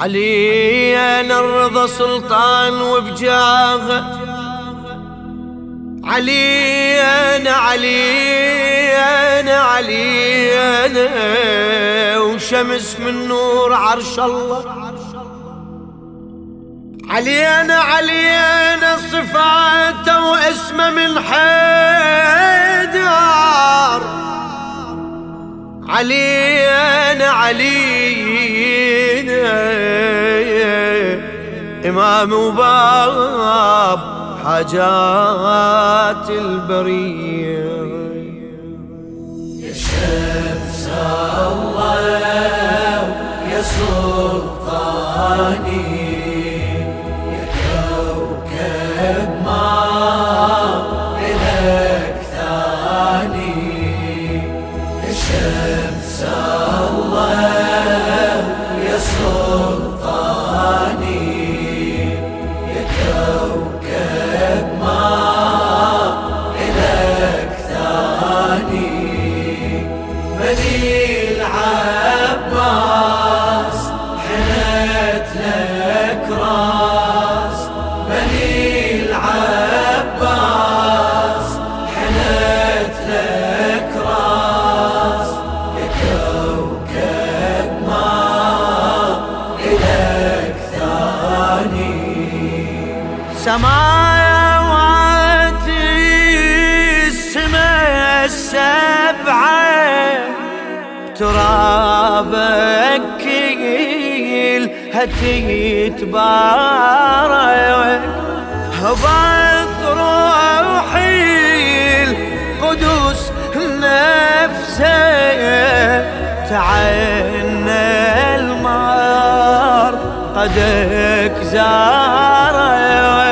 علي أنا الرضا سلطان وبجاغه علي أنا علي أنا علي أنا وشمس من نور عرش الله. علي أنا علي أنا صفاته واسمه من حيدر. علي أنا علي إمام وباب حاجات البرية. ترابك هتي تبارك هبط روحي القدس نفسه تعين المار قدك زارك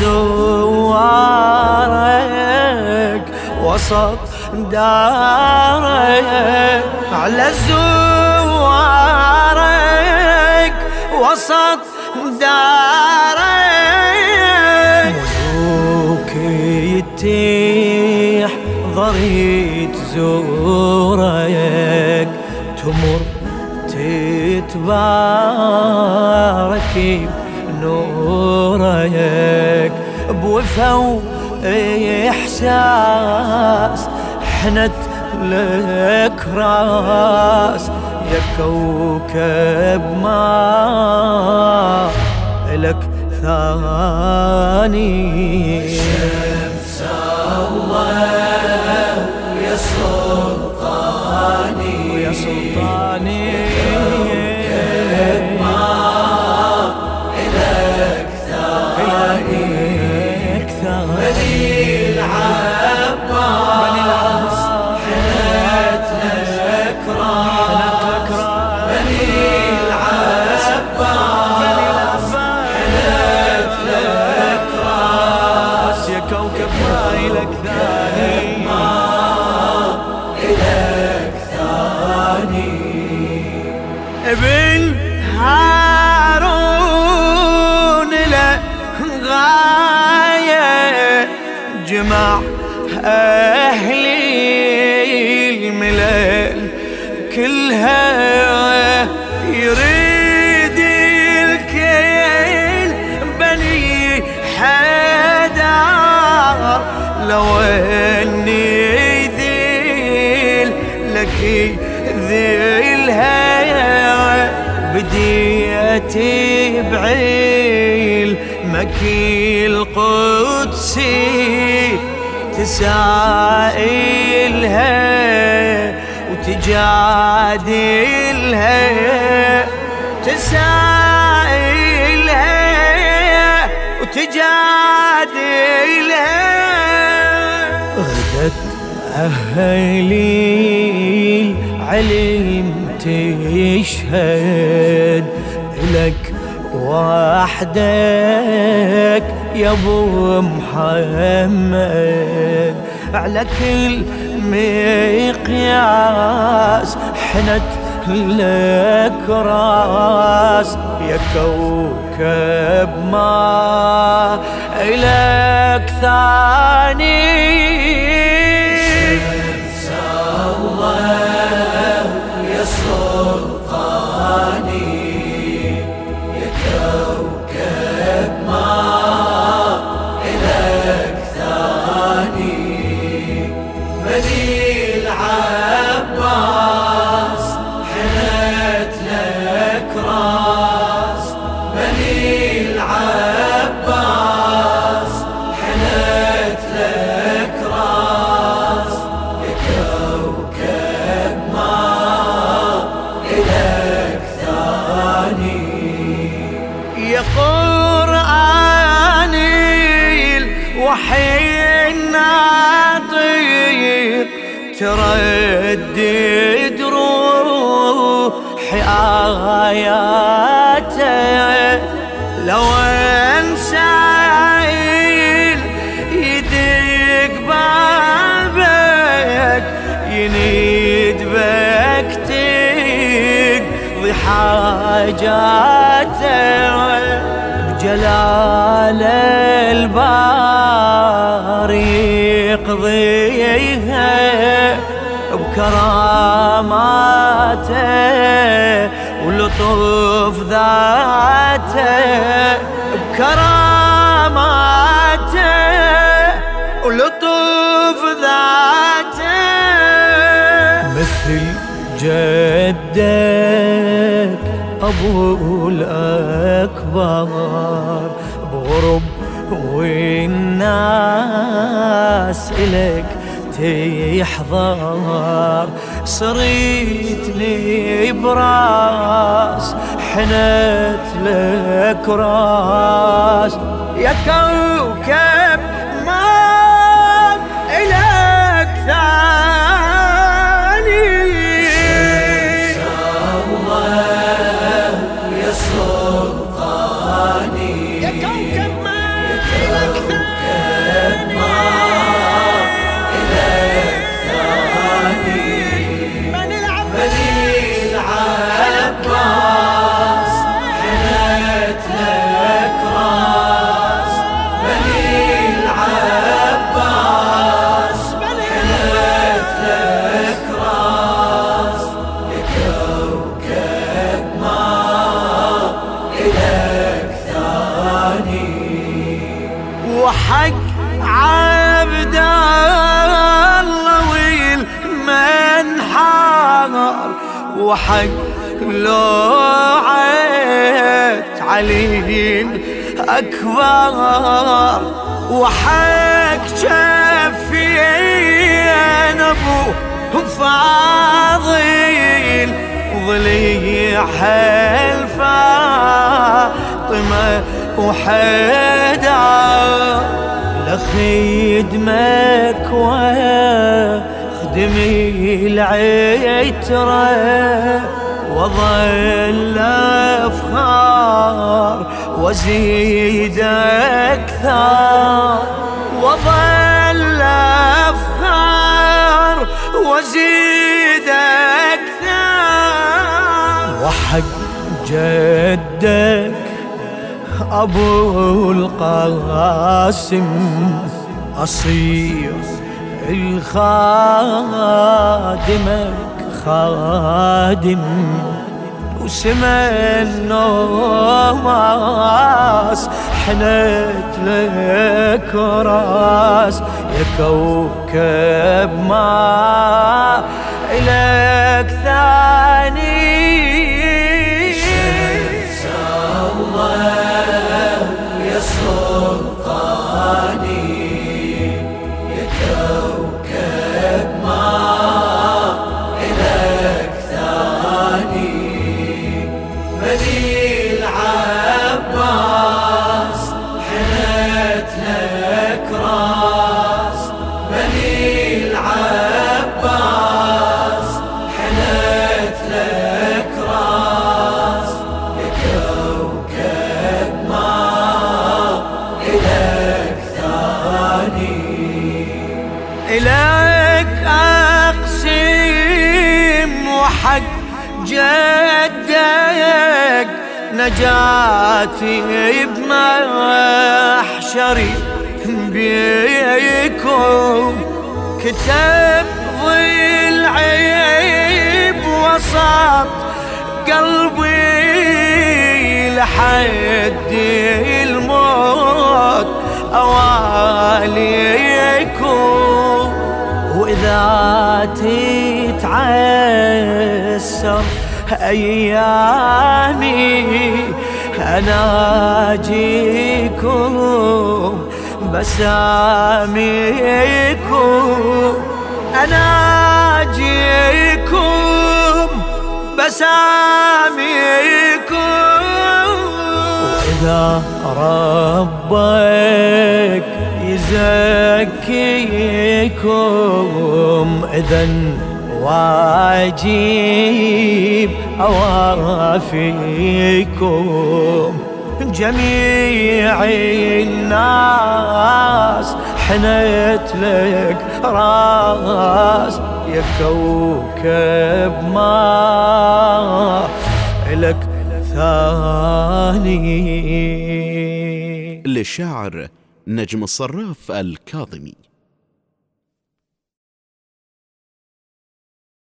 زوارك وسط دارك. على زوارك وسط دارك. ملوك يتيح ضريت زورك تمر تتبارك. بوفا إحساس حنت لك راس يا كوكب ما لك ثاني. شمس الله يا سلطاني. يا سلطاني. كوكب ما ثاني إلك ثاني. ابن هارون له غاية جمع أهلي الملل كلها يريد لو اني ذيل لك ذيلها بديتي بعيل. مكي القدسي تسائلها وتجادلها تسائلها. أهلي العلم تشهد لك وحدك يا أبو محمد. على كل مقياس حنت لك راس يا كوكب ما إلك ثاني. العالم تردد روحي آياته لو انسى يدق بابك ينيد بك تقضي حاجاته بكراماته ولطف ذاته بكراماته ولطف ذاته مثل جدك أبو الأكبر بغرب والناس إلك تحضر صريت لي براس حنت لك راس. يا كوكب وحق لوعت علي أكبر وحق شفين أبو فاضل ضليع الفاطمة وحدار لخدمك وخدمي العترة وظل أفخار وزيد أكثر. وظل أفخار وزيد أكثر. وحق جدك أبو القاسم أصير الخادمك خادم وسمى النوماس حنت لك راس يا كوكب ما إلك ثاني. يا سلطاني نجاتي بمحشري بيكم كتب ضلعي بوسط قلبي لحد الموت. أواليكم وإذا تتعسر أيامي أناجيكم بساميكم. أناجيكم بساميكم. إذا ربك يزكيكم إذا واجب أوافيكم جميع الناس حنيت لك راس يا كوكب ما لك ثاني. للشاعر نجم الصراف الكاظمي.